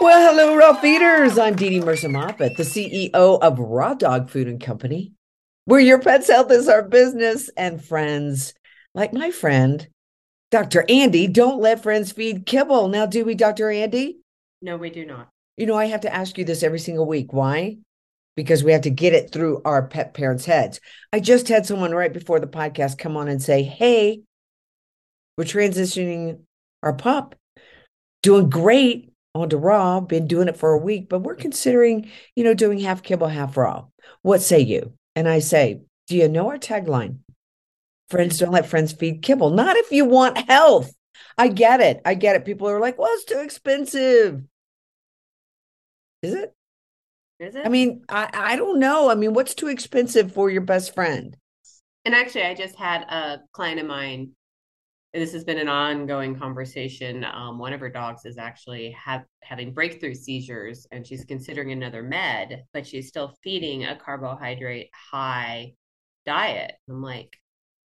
Well, hello, raw feeders. I'm DeDe Mercer Moffat, the CEO of Raw Dog Food and Company, where your pet's health is our business and friends like my friend, Dr. Andi. Don't let friends feed kibble. Now, do we, Dr. Andi? No, we do not. You know, I have to ask you this every single week. Why? Because we have to get it through our pet parents' heads. I just had someone right before the podcast come on and say, Hey, we're transitioning our pup. Doing great on to raw, been doing it for a week, but we're considering, you know, doing half kibble, half raw. What say you? And I say, do you know our tagline? Friends don't let friends feed kibble. Not if you want health. I get it. I get it. People are like, well, it's too expensive. Is it? Is it? I mean, I, I don't know. I mean, what's too expensive for your best friend? and actually, I just had a client of mine. This has been an ongoing conversation. Um, one of her dogs is actually having breakthrough seizures, and she's considering another med, but she's still feeding a carbohydrate high diet. I'm like,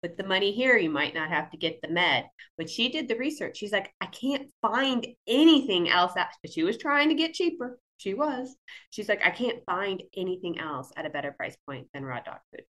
put the money here. You might not have to get the med. But she did the research. She's like, I can't find anything else. That, she was trying to get cheaper. She was. She's like, I can't find anything else at a better price point than raw dog food.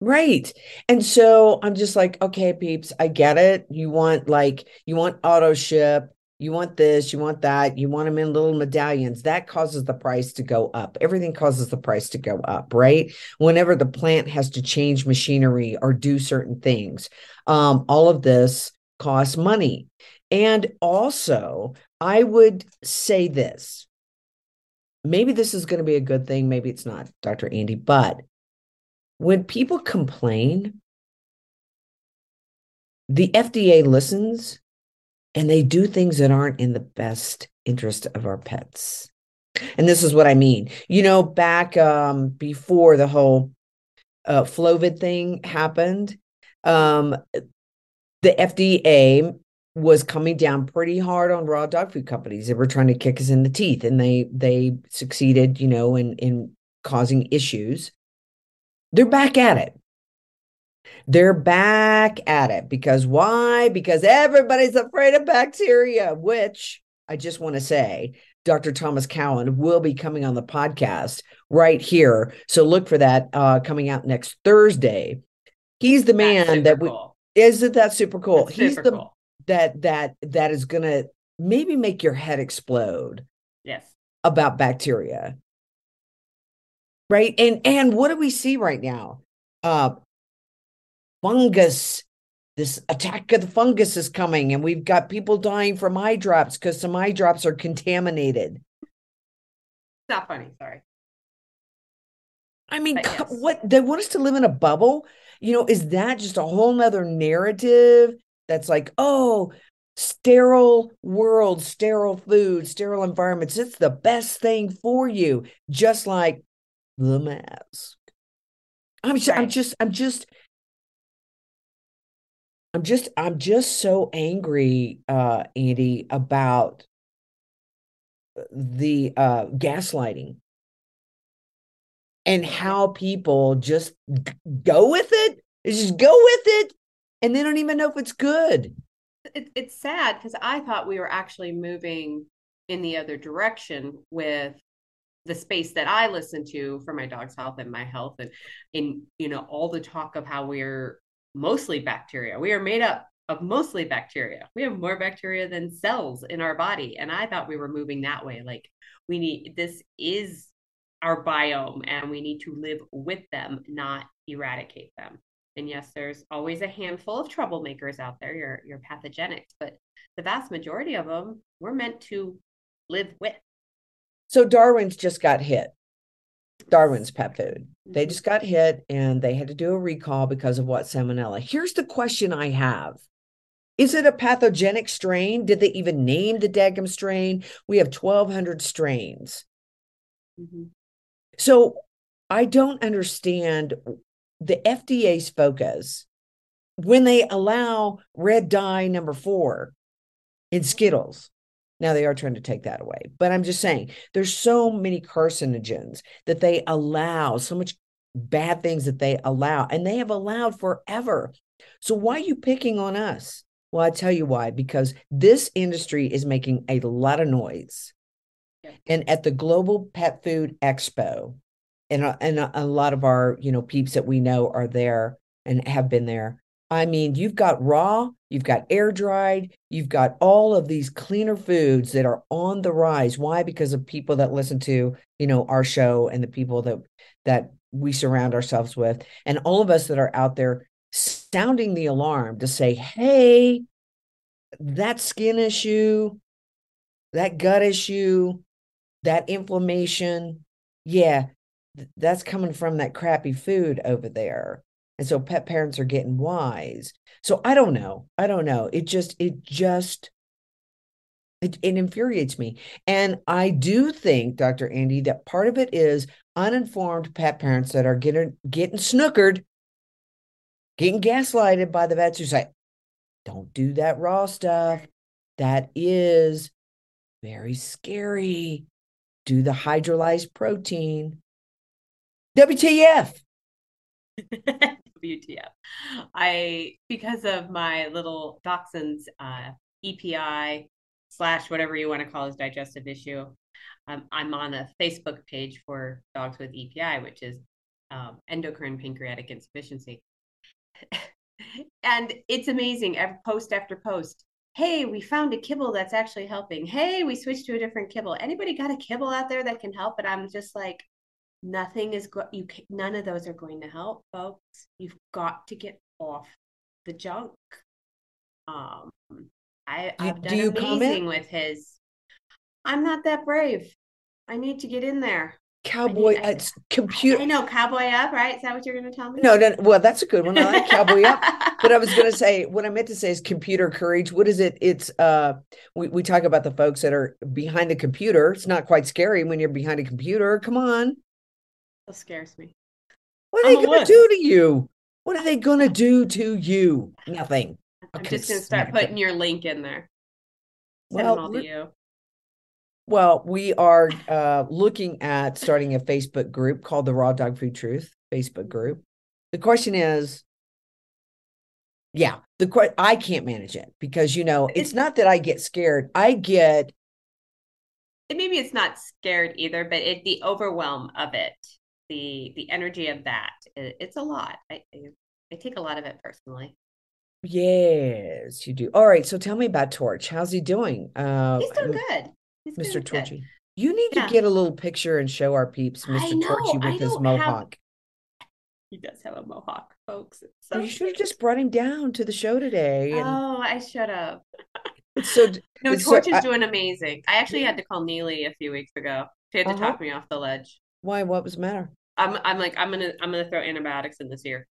Right. And so I'm just like, okay, peeps, I get it. You want like, you want auto ship, you want this, you want that, you want them in little medallions. That causes the price to go up. Everything causes the price to go up, right? Whenever the plant has to change machinery or do certain things, um, all of this costs money. And also, I would say this maybe this is going to be a good thing, maybe it's not, Dr. Andi, but when people complain, the FDA listens and they do things that aren't in the best interest of our pets. And this is what I mean. You know, back um, before the whole uh, Flovid thing happened, um, the FDA was coming down pretty hard on raw dog food companies. They were trying to kick us in the teeth, and they they succeeded, you know, in in causing issues they're back at it. They're back at it because why? Because everybody's afraid of bacteria, which I just want to say Dr. Thomas Cowan will be coming on the podcast right here. So look for that uh, coming out next Thursday. He's the man that we cool. isn't that super cool. That's He's super the cool. that that that is gonna maybe make your head explode Yes. about bacteria right and and what do we see right now uh fungus this attack of the fungus is coming and we've got people dying from eye drops because some eye drops are contaminated Not funny. Sorry. i mean yes. what they want us to live in a bubble you know is that just a whole nother narrative that's like oh sterile world sterile food sterile environments it's the best thing for you just like the mask. I'm just i'm just i'm just i'm just i'm just so angry uh andi about the uh gaslighting. And how people just g- go with it just go with it and they don't even know if it's good. It, it's sad because I thought we were actually moving in the other direction with the space that I listen to for my dog's health and my health and in you know all the talk of how we're mostly bacteria. We are made up of mostly bacteria. We have more bacteria than cells in our body and I thought we were moving that way like we need this is our biome and we need to live with them not eradicate them. And yes, there's always a handful of troublemakers out there, your your pathogenics, but the vast majority of them we're meant to live with. So darwin's just got hit darwin's pet food they Mhm. just got hit and they had to do a recall because of what salmonella here's the question i have Is it a pathogenic strain? Did they even name the Dagum strain? We have 1,200 strains. Mm-hmm. So I don't understand the FDA's focus when they allow red dye number four in Skittles. Now they are trying to take that away, but I'm just saying there's so many carcinogens that they allow, so much bad things that they allow, and they have allowed forever. So why are you picking on us? Well, I tell you why, because this industry is making a lot of noise. And at the Global Pet Food Expo, and, a, and a, a lot of our, you know, peeps that we know are there and have been there. I mean, you've got raw, you've got air dried, you've got all of these cleaner foods that are on the rise. Why? Because of people that listen to, you know, our show and the people that that we surround ourselves with, and all of us that are out there sounding the alarm to say, hey, that skin issue, that gut issue, that inflammation, yeah, that's coming from that crappy food over there. And so pet parents are getting wise. So I don't know. I don't know. It just, it just, it, it infuriates me. And I do think, Dr. andi that part of it is uninformed pet parents that are getting getting snookered, getting gaslighted by the vets who say, don't do that raw stuff. That is very scary. Do the hydrolyzed protein. WTF. WTF. I, because of my little dachshund's uh, EPI slash whatever you want to call his digestive issue, um, I'm on a Facebook page for dogs with EPI, which is um, endocrine pancreatic insufficiency. and it's amazing. Post after post. Hey, we found a kibble that's actually helping. Hey, we switched to a different kibble. Anybody got a kibble out there that can help? But I'm just like, nothing is go- you none of those are going to help folks you've got to get off the junk um i do, i've done do you amazing comment? with his i'm not that brave i need to get in there Cowboy, I, it's computer. I know cowboy up right is that what you're going to tell me No, no, well, that's a good one. I like cowboy up. But I was going to say, what I meant to say is computer courage. What is it? It's uh, we we talk about the folks that are behind the computer. It's not quite scary when you're behind a computer. Come on. That scares me. What are I'm they going to do to you? What are they going to do to you? Nothing. I'm Okay, just going to start putting your link in there. Well, all to we're- you. Well, we are uh, looking at starting a Facebook group called the Raw Dog Food Truth Facebook group. The question is, yeah, the que- I can't manage it because you know it's It's- not that I get scared. I get maybe it's not scared either, but it the overwhelm of it, the the energy of that, it, it's a lot. I, I take a lot of it personally. yes, you do. All right, so tell me about Torch. How's he doing? Uh, He's doing good. He's Mr. doing good. Torchy. You need Yeah. to get a little picture and show our peeps Mr. Torchy I with his don't have- mohawk. He does have a mohawk, folks. So you should have just brought him down to the show today. And Oh, I should have. so No, it's so- Torch is I- doing amazing. I actually had to call Neely a few weeks ago. She had to Uh-huh. talk me off the ledge. Why? What was the matter? I'm I'm like I'm gonna I'm gonna throw antibiotics in this ear.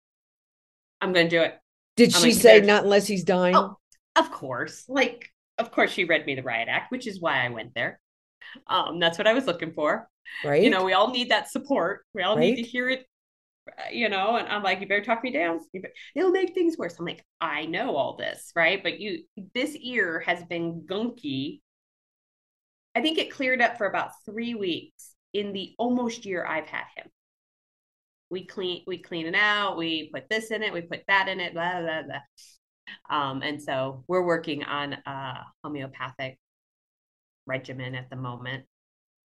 I'm gonna do it. Did I'm she like, say "There's- not unless he's dying? Oh, of course. Like, of course, she read me the riot act, which is why I went there. Um, that's what I was looking for. right? You know, we all need that support. We all need to hear it. uh, You know, and I'm like, you better talk me down. You bet- It'll make things worse. I'm like, I know all this, right? But you, this ear has been gunky. I think it cleared up for about three weeks in the almost year I've had him. We clean, we clean it out. We put this in it. We put that in it. Blah blah blah. Um, and so we're working on a homeopathic regimen at the moment.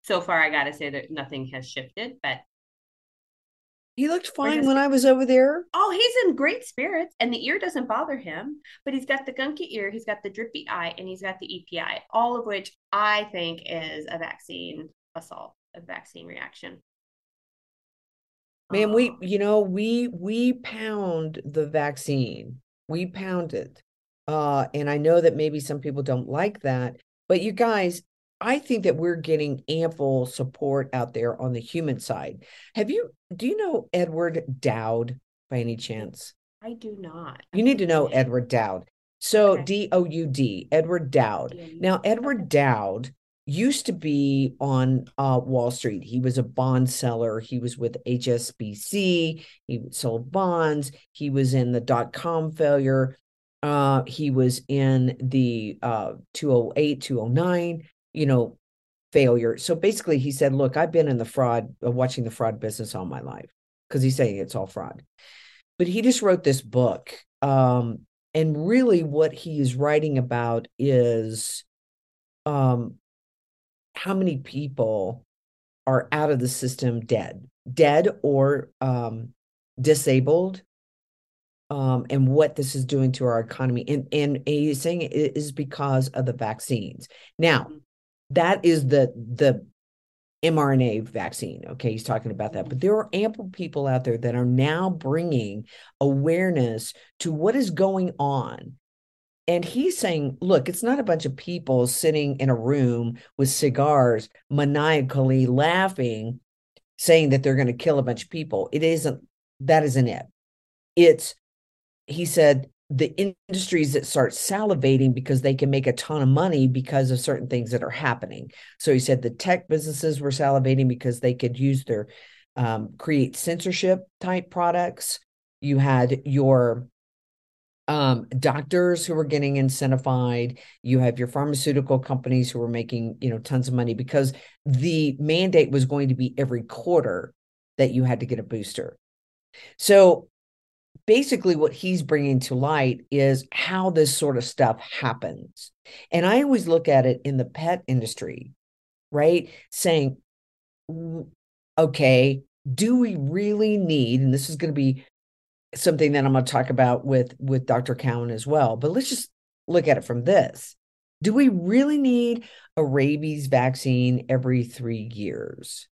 So far, I got to say that nothing has shifted, but he looked fine when I was over there. oh, he's in great spirits, and the ear doesn't bother him. But he's got the gunky ear, he's got the drippy eye, and he's got the EPI, all of which I think is a vaccine assault, a vaccine reaction. Man, we Um, you know, we we pound the vaccine. We pound it. Uh, and I know that maybe some people don't like that, but you guys, I think that we're getting ample support out there on the human side. Have you do you know Edward Dowd by any chance? I do not. You need to know Edward Dowd. So Okay. D O U D, Edward Dowd. Now, Edward Dowd used to be on uh, Wall Street. He was a bond seller. He was with HSBC. He sold bonds. He was in the dot com failure. Uh, he was in the uh, 208, 209, you know, failure. So basically, he said, Look, I've been in the fraud, uh, watching the fraud business all my life because he's saying it's all fraud. But he just wrote this book. Um, and really, what he is writing about is um, how many people are out of the system dead, dead or um, disabled, um, and what this is doing to our economy. And and he's saying it is because of the vaccines. Now, Mhm. that is the the mRNA vaccine. Okay, he's talking about that. But there are ample people out there that are now bringing awareness to what is going on. And he's saying, look, it's not a bunch of people sitting in a room with cigars, maniacally laughing, saying that they're going to kill a bunch of people. It isn't, that isn't it. It's, he said, the industries that start salivating because they can make a ton of money because of certain things that are happening. So he said the tech businesses were salivating because they could use their um, create censorship type products. You had your um, doctors who were getting incentivized. You have your pharmaceutical companies who were making you know tons of money because the mandate was going to be every quarter that you had to get a booster. So basically what he's bringing to light is how this sort of stuff happens. And I always look at it in the pet industry, right? Saying, okay, do we really need, and this is going to be something that I'm going to talk about with with Dr. Cowan as well, but let's just look at it from this. Do we really need a rabies vaccine every 3 years?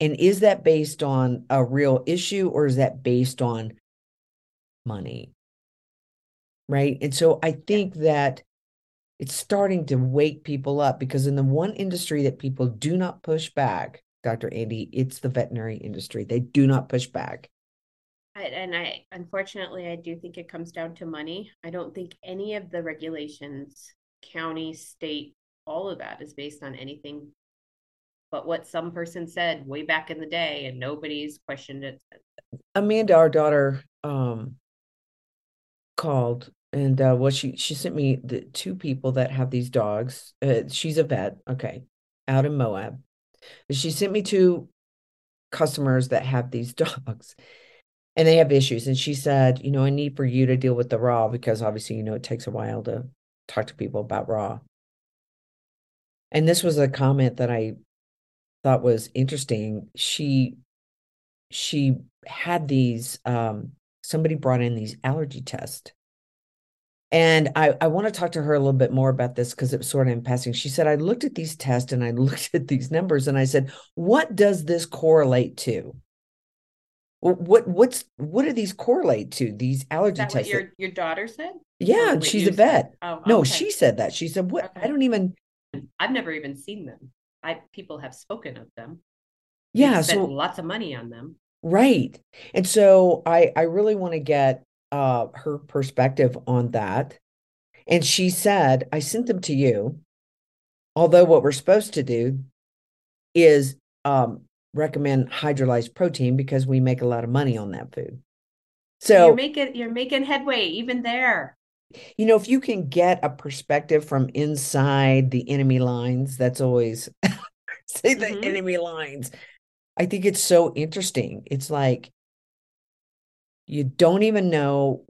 And is that based on a real issue or is that based on money? Right? And so I think that it's starting to wake people up because in the one industry that people do not push back, Dr. Andi, it's the veterinary industry. They do not push back. And I unfortunately I do think it comes down to money. I don't think any of the regulations, county, state, all of that is based on anything but what some person said way back in the day and nobody's questioned it. Amanda, our daughter, um, called and uh well she she sent me the two people that have these dogs. Uh, she's a vet, okay, out in Moab. She sent me two customers that have these dogs and they have issues. And she said, you know, I need for you to deal with the raw because obviously, you know, it takes a while to talk to people about raw. And this was a comment that I thought was interesting. She she had these um somebody brought in these allergy tests. And I, I want to talk to her a little bit more about this because it was sort of in passing. She said, I looked at these tests and I looked at these numbers and I said, what does this correlate to? What what's what do these correlate to? These allergy tests. your your daughter said? yeah, she's a vet. Oh, No, okay. she said that. She said, What I don't even I've never even seen them. I people have spoken of them. yeah, They've so lots of money on them. Right. And so I I really want to get uh her perspective on that. And she said, I sent them to you. Although what we're supposed to do is um recommend hydrolyzed protein because we make a lot of money on that food. So you're making you're making headway even there. you know, if you can get a perspective from inside the enemy lines, that's always say the Mhm. enemy lines. I think it's so interesting. It's like you don't even know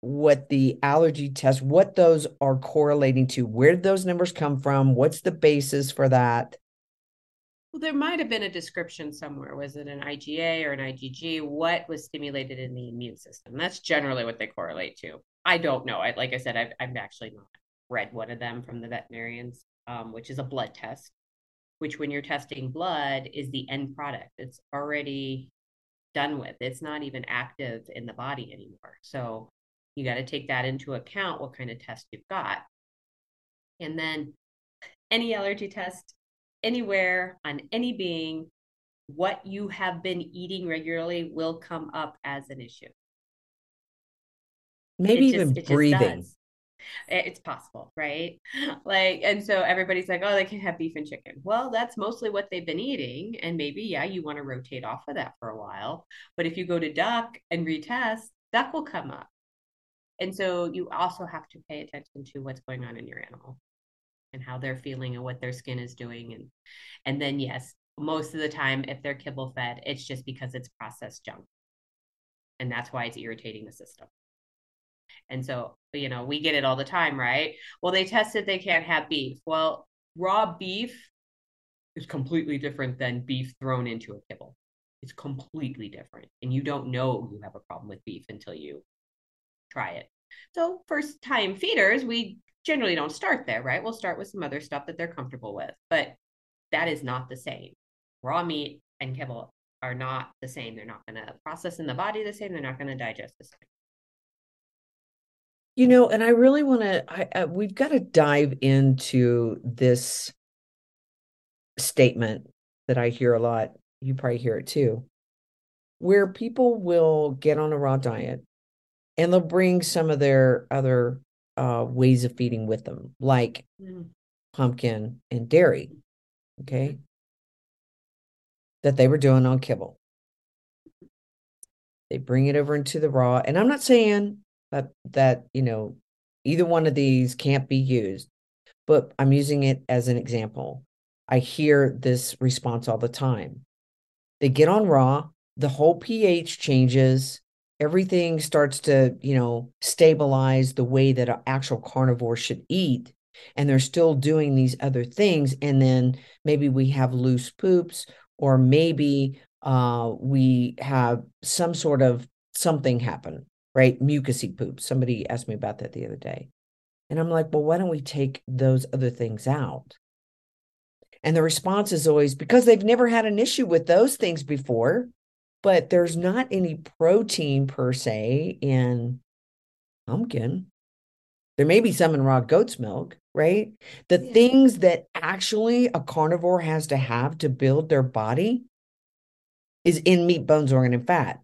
what the allergy test, what those are correlating to, where did those numbers come from, what's the basis for that? Well, there might have been a description somewhere. Was it an IgA or an IgG? What was stimulated in the immune system? That's generally what they correlate to. I don't know. I, like I said, I've, I've actually not read one of them from the veterinarians, um, which is a blood test, which when you're testing blood is the end product. It's already done with. It's not even active in the body anymore. So you got to take that into account, what kind of test you've got. And then any allergy test anywhere on any being, what you have been eating regularly will come up as an issue. Maybe even breathing. It's possible, right? Like, and so everybody's like, oh, they can have beef and chicken. Well, that's mostly what they've been eating. And maybe, yeah, you want to rotate off of that for a while. But if you go to duck and retest, duck will come up. And so you also have to pay attention to what's going on in your animal and how they're feeling and what their skin is doing. And and then yes, most of the time, if they're kibble fed, it's just because it's processed junk. And that's why it's irritating the system. And so, you know, we get it all the time, right? Well, they tested they can't have beef. Well, raw beef is completely different than beef thrown into a kibble. It's completely different. And you don't know you have a problem with beef until you try it. So, first time feeders, we generally don't start there, right? We'll start with some other stuff that they're comfortable with, but that is not the same. Raw meat and kibble are not the same. They're not going to process in the body the same. They're not going to digest the same. You know, and I really want to, we've got to dive into this statement that I hear a lot. You probably hear it too, where people will get on a raw diet and they'll bring some of their other uh, ways of feeding with them, like mm. pumpkin and dairy. Okay. That they were doing on kibble. They bring it over into the raw. And I'm not saying that that you know either one of these can't be used but i'm using it as an example i hear this response all the time they get on raw the whole ph changes everything starts to you know stabilize the way that an actual carnivore should eat and they're still doing these other things and then maybe we have loose poops or maybe uh, we have some sort of something happen right? Mucusy poop. Somebody asked me about that the other day. And I'm like, well, why don't we take those other things out? And the response is always because they've never had an issue with those things before, but there's not any protein per se in pumpkin. There may be some in raw goat's milk, right? The yeah. things that actually a carnivore has to have to build their body is in meat, bones, organ, and fat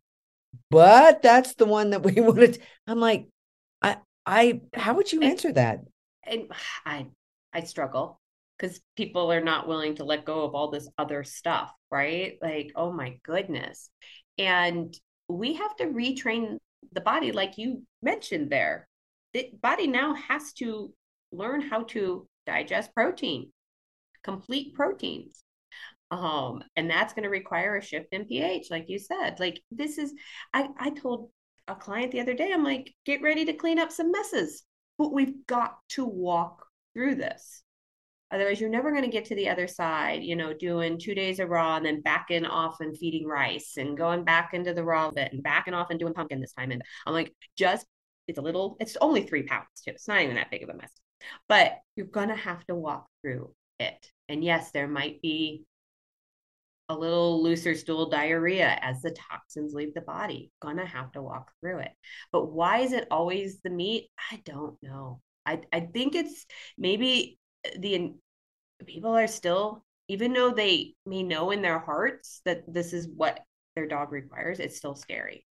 but that's the one that we wanted. I'm like, I, I, how would you answer that? And I, I struggle because people are not willing to let go of all this other stuff, right? Like, oh my goodness. And we have to retrain the body, like you mentioned there. The body now has to learn how to digest protein, complete proteins um and that's going to require a shift in ph like you said like this is i i told a client the other day i'm like get ready to clean up some messes but we've got to walk through this otherwise you're never going to get to the other side you know doing two days of raw and then backing off and feeding rice and going back into the raw bit and backing off and doing pumpkin this time and i'm like just it's a little it's only three pounds too it's not even that big of a mess but you're going to have to walk through it and yes there might be a little looser stool diarrhea as the toxins leave the body. Gonna have to walk through it. But why is it always the meat? I don't know. I, I think it's maybe the people are still, even though they may know in their hearts that this is what their dog requires, it's still scary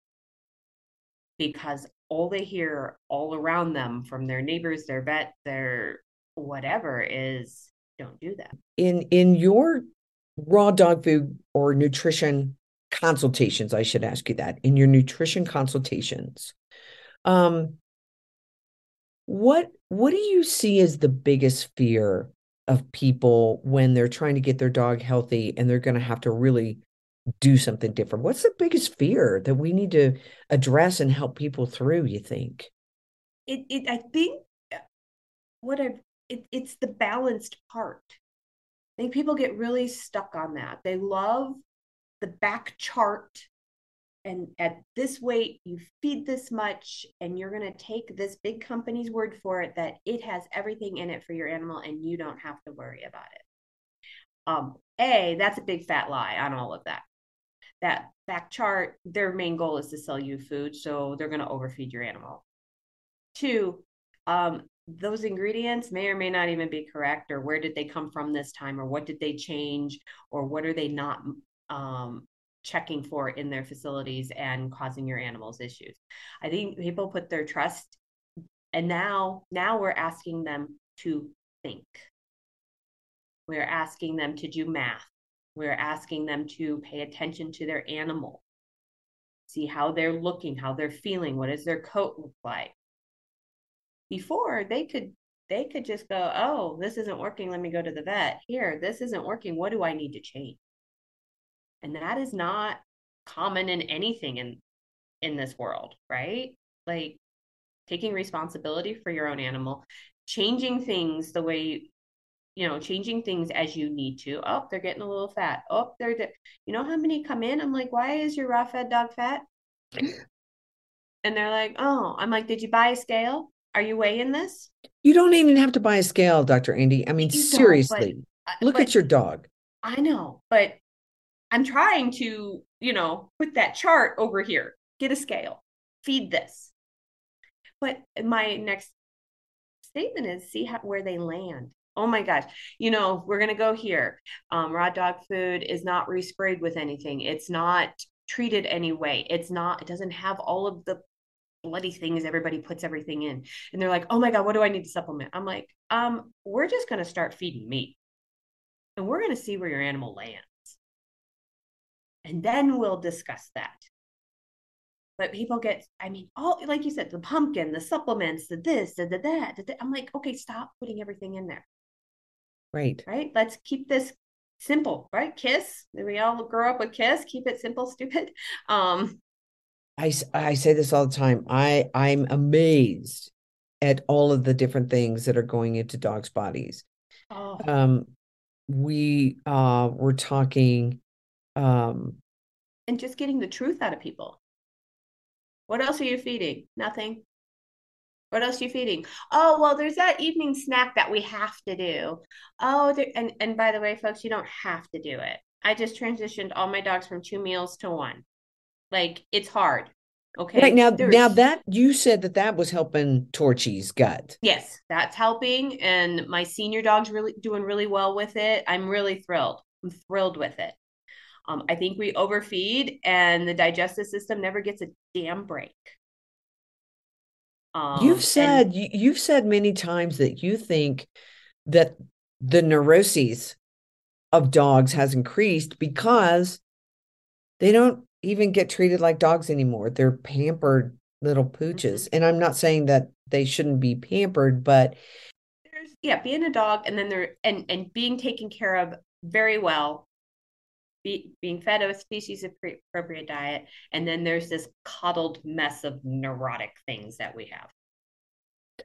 because all they hear all around them from their neighbors, their vet, their whatever is don't do that. In in your raw dog food or nutrition consultations i should ask you that in your nutrition consultations um what what do you see as the biggest fear of people when they're trying to get their dog healthy and they're going to have to really do something different. What's the biggest fear that we need to address and help people through you think? It, it i think uh, what i it, it's the balanced part. I think people get really stuck on that. They love the back chart and at this weight you feed this much and you're going to take this big company's word for it that it has everything in it for your animal and you don't have to worry about it. Um a that's a big fat lie on all of that. That back chart their main goal is to sell you food so they're going to overfeed your animal. Two um those ingredients may or may not even be correct or where did they come from this time or what did they change or what are they not um, checking for in their facilities and causing your animals issues i think people put their trust And now, now we're asking them to think. We're asking them to do math. We're asking them to pay attention to their animal, see how they're looking, how they're feeling, what does their coat look like. Before they could they could just go, "Oh, this isn't working, let me go to the vet." Here, this isn't working, what do I need to change? And that is not common in anything in in this world, right? Like taking responsibility for your own animal, changing things the way you know, changing things as you need to. Oh, they're getting a little fat. Oh, they're, de- you know how many come in? I'm like, why is your raw fed dog fat? And they're like, oh, I'm like, did you buy a scale? Are you weighing this? You don't even have to buy a scale, Dr. Andi. I mean, You seriously, but- look but at your dog. I know, but I'm trying to, you know, put that chart over here, get a scale, feed this. But my next statement is see how, where they land. Oh my gosh. You know, we're going to go here. Um, raw dog food is not resprayed with anything. It's not treated anyway. It's not, it doesn't have all of the bloody things everybody puts everything in. And they're like, oh my God, what do I need to supplement? I'm like, um, we're just going to start feeding meat and we're going to see where your animal lands. And then we'll discuss that. But people get, I mean, all like you said, the pumpkin, the supplements, the this, the, the that. The, I'm like, okay, stop putting everything in there, Right. right? Let's keep this simple, right? Kiss. We all grow up with kiss. Keep it simple, stupid. Um, I, I say this all the time. I I'm amazed at all of the different things that are going into dogs' bodies. oh, Um, we uh were talking um and just getting the truth out of people. What else are you feeding? Nothing. What else are you feeding? Oh, well, there's that evening snack that we have to do. Oh, there, and and by the way, folks, you don't have to do it. I just transitioned all my dogs from two meals to one. Like it's hard. Okay. right now There's- now that you said that that was helping Torchy's gut. Yes, that's helping. And my senior dog's really doing really well with it. I'm really thrilled. I'm thrilled with it. Um, I think we overfeed and the digestive system never gets a damn break. Um, You've and- said you, you've said many times that you think that the neuroses of dogs has increased because they don't even get treated like dogs anymore. They're pampered little pooches. And I'm not saying that they shouldn't be pampered, but there's yeah being a dog and then they're and and being taken care of very well be, being fed a species appropriate diet and then there's this coddled mess of neurotic things that we have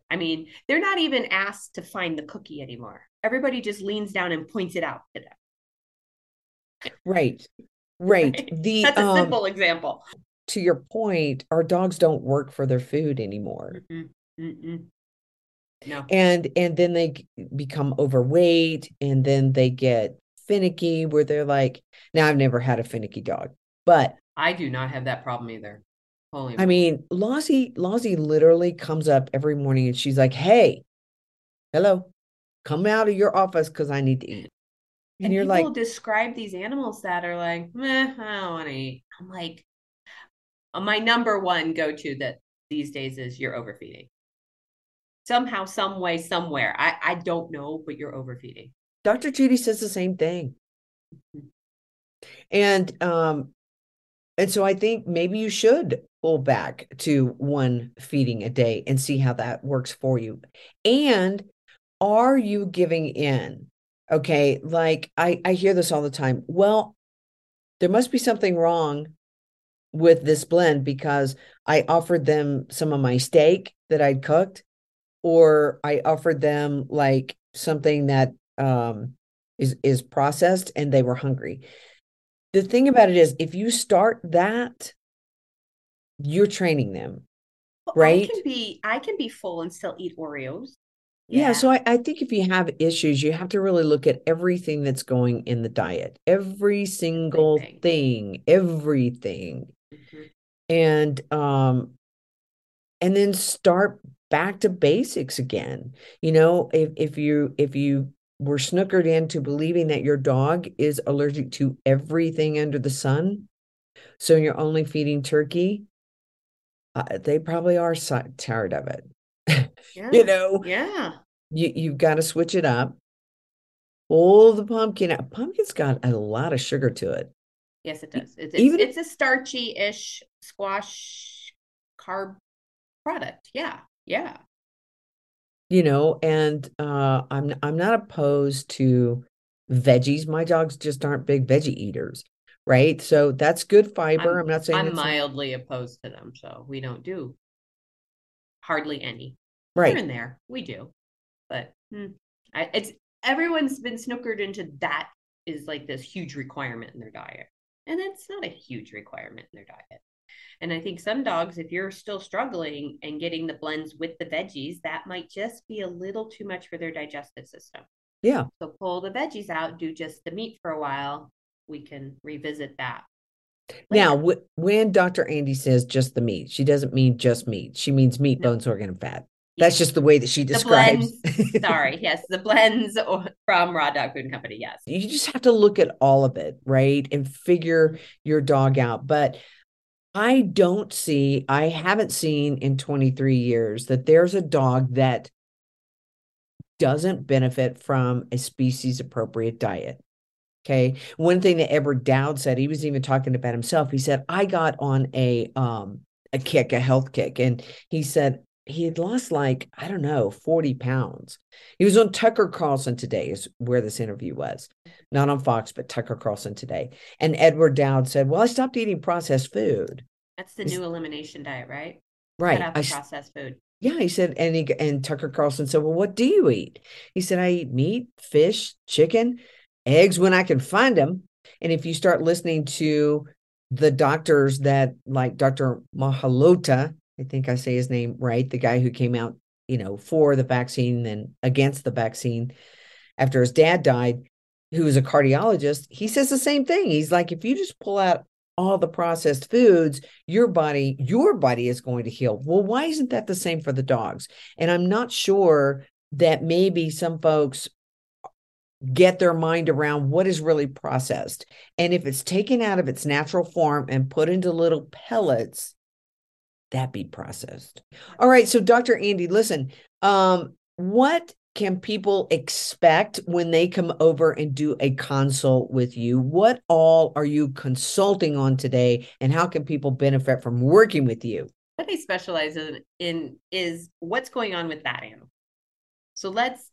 i mean they're not even asked to find the cookie anymore everybody just leans down and points it out to them right. Right. Right. The that's a um, simple example to your point, our dogs don't work for their food anymore. Mm-mm, mm-mm. no and and then they become overweight and then they get finicky where they're like now i've never had a finicky dog but i do not have that problem either holy i mean lozzie lozzie literally comes up every morning and she's like hey hello come out of your office because i need to eat and, And you're people like describe these animals that are like, I don't want to eat. I'm like, uh, my number one go to that these days is you're overfeeding. Somehow, some way, somewhere. I, I don't know, but you're overfeeding. Dr judy says the same thing. And um and so i think maybe you should pull back to one feeding a day and see how that works for you. And are you giving in? Okay like i i hear this all the time. Well there must be something wrong with this blend because i offered them some of my steak that i'd cooked or i offered them like something that um is is processed and they were hungry the thing about it is if you start that you're training them Well, Right? I can be I can be full and still eat Oreos. Yeah, so I, I think if you have issues, you have to really look at everything that's going in the diet, every single Everything. thing, everything. Mhm. And um and then start back to basics again. You know, if if you if you were snookered into believing that your dog is allergic to everything under the sun, so you're only feeding turkey, uh, they probably are si- tired of it. Yeah. you know, Yeah. you you've got to switch it up. Pull the pumpkin out. Pumpkin's got a lot of sugar to it. Yes, it does. It's Even- it's, it's a starchy-ish squash carb product. Yeah. Yeah. You know and uh i'm i'm not opposed to veggies my dogs just aren't big veggie eaters right so that's good fiber i'm, not saying I'm mildly opposed to them, so we don't do hardly any. right Here and there, we do, but hmm, I, it's everyone's been snookered into that is like this huge requirement in their diet, and it's not a huge requirement in their diet. And I think some dogs, if you're still struggling and getting the blends with the veggies, that might just be a little too much for their digestive system. yeah So pull the veggies out, do just the meat for a while. We can revisit that. now later. wh- when dr andi says just the meat she doesn't mean just meat she means meat No. bones organ and fat that's just the way that she the describes blends. sorry, yes, the blends from Raw Dog Food Company. Yes. you just have to look at all of it, right? And figure your dog out. But I don't see, I haven't seen in 23 years that there's a dog that doesn't benefit from a species appropriate diet. Okay. One thing that Edward Dowd said, he was even talking about himself. He said, I got on a um a kick, a health kick. And he said he had lost like, I don't know, 40 pounds. He was on Tucker Carlson today, is where this interview was. Not on Fox, but Tucker Carlson today. And Edward Dowd said, Well, I stopped eating processed food. That's the Is- new elimination diet, right? Right. Cut out I processed food. yeah, he said, and he and Tucker Carlson said, Well, what do you eat? He said, I eat meat, fish, chicken, eggs when I can find them. And if you start listening to the doctors that like Dr. Mahalota, I think I say his name right, the guy who came out, you know, for the vaccine and against the vaccine after his dad died, who was a cardiologist, he says the same thing. He's like, if you just pull out all the processed foods, your body, your body is going to heal. Well, why isn't that the same for the dogs? And I'm not sure that maybe some folks get their mind around what is really processed. And if it's taken out of its natural form and put into little pellets, that be processed. All right. So Dr. Andi, listen, um, what can people expect when they come over and do a consult with you? What all are you consulting on today? And how can people benefit from working with you? What they specialize in, in is what's going on with that animal. So let's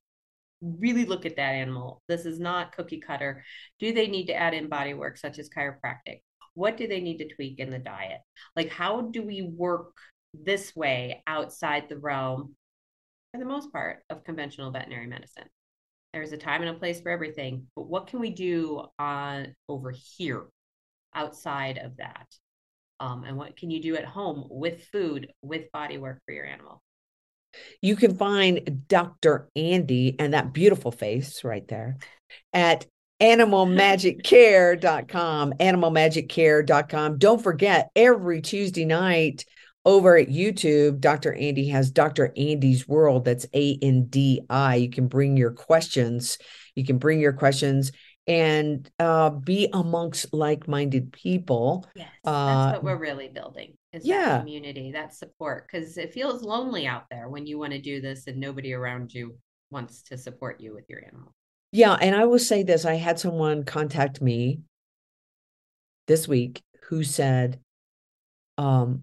really look at that animal. This is not cookie cutter. Do they need to add in body work such as chiropractic? What do they need to tweak in the diet? Like, how do we work this way outside the realm, for the most part, of conventional veterinary medicine? There's a time and a place for everything, but what can we do on over here outside of that? Um, and what can you do at home with food, with body work for your animal? You can find Dr. Andi and that beautiful face right there at animalmagiccare.com, animalmagiccare.com. Don't forget, every Tuesday night over at YouTube, Dr. Andi has Dr. Andi's World. That's A N D I. You can bring your questions. You can bring your questions and uh, be amongst like minded people. Yes, Uh, that's what we're really building is yeah. that community, that support, because it feels lonely out there when you want to do this and nobody around you wants to support you with your animal. Yeah, and I will say this I had someone contact me this week who said, um,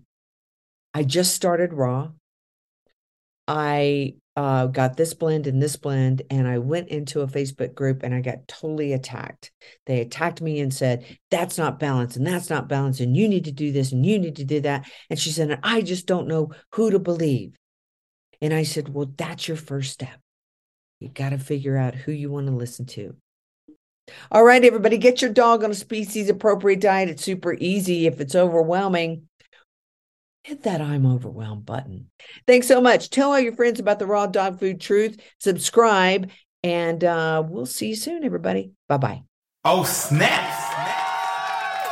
I just started raw. I uh, got this blend and this blend, and I went into a Facebook group and I got totally attacked. They attacked me and said, That's not balanced, and that's not balanced, and you need to do this, and you need to do that. And she said, I just don't know who to believe. And I said, Well, that's your first step. You got to figure out who you want to listen to. All right, everybody, get your dog on a species appropriate diet. It's super easy. If it's overwhelming, hit that I'm overwhelmed button. Thanks so much. Tell all your friends about the raw dog food truth. Subscribe, and uh, we'll see you soon, everybody. Bye bye. Oh, snap!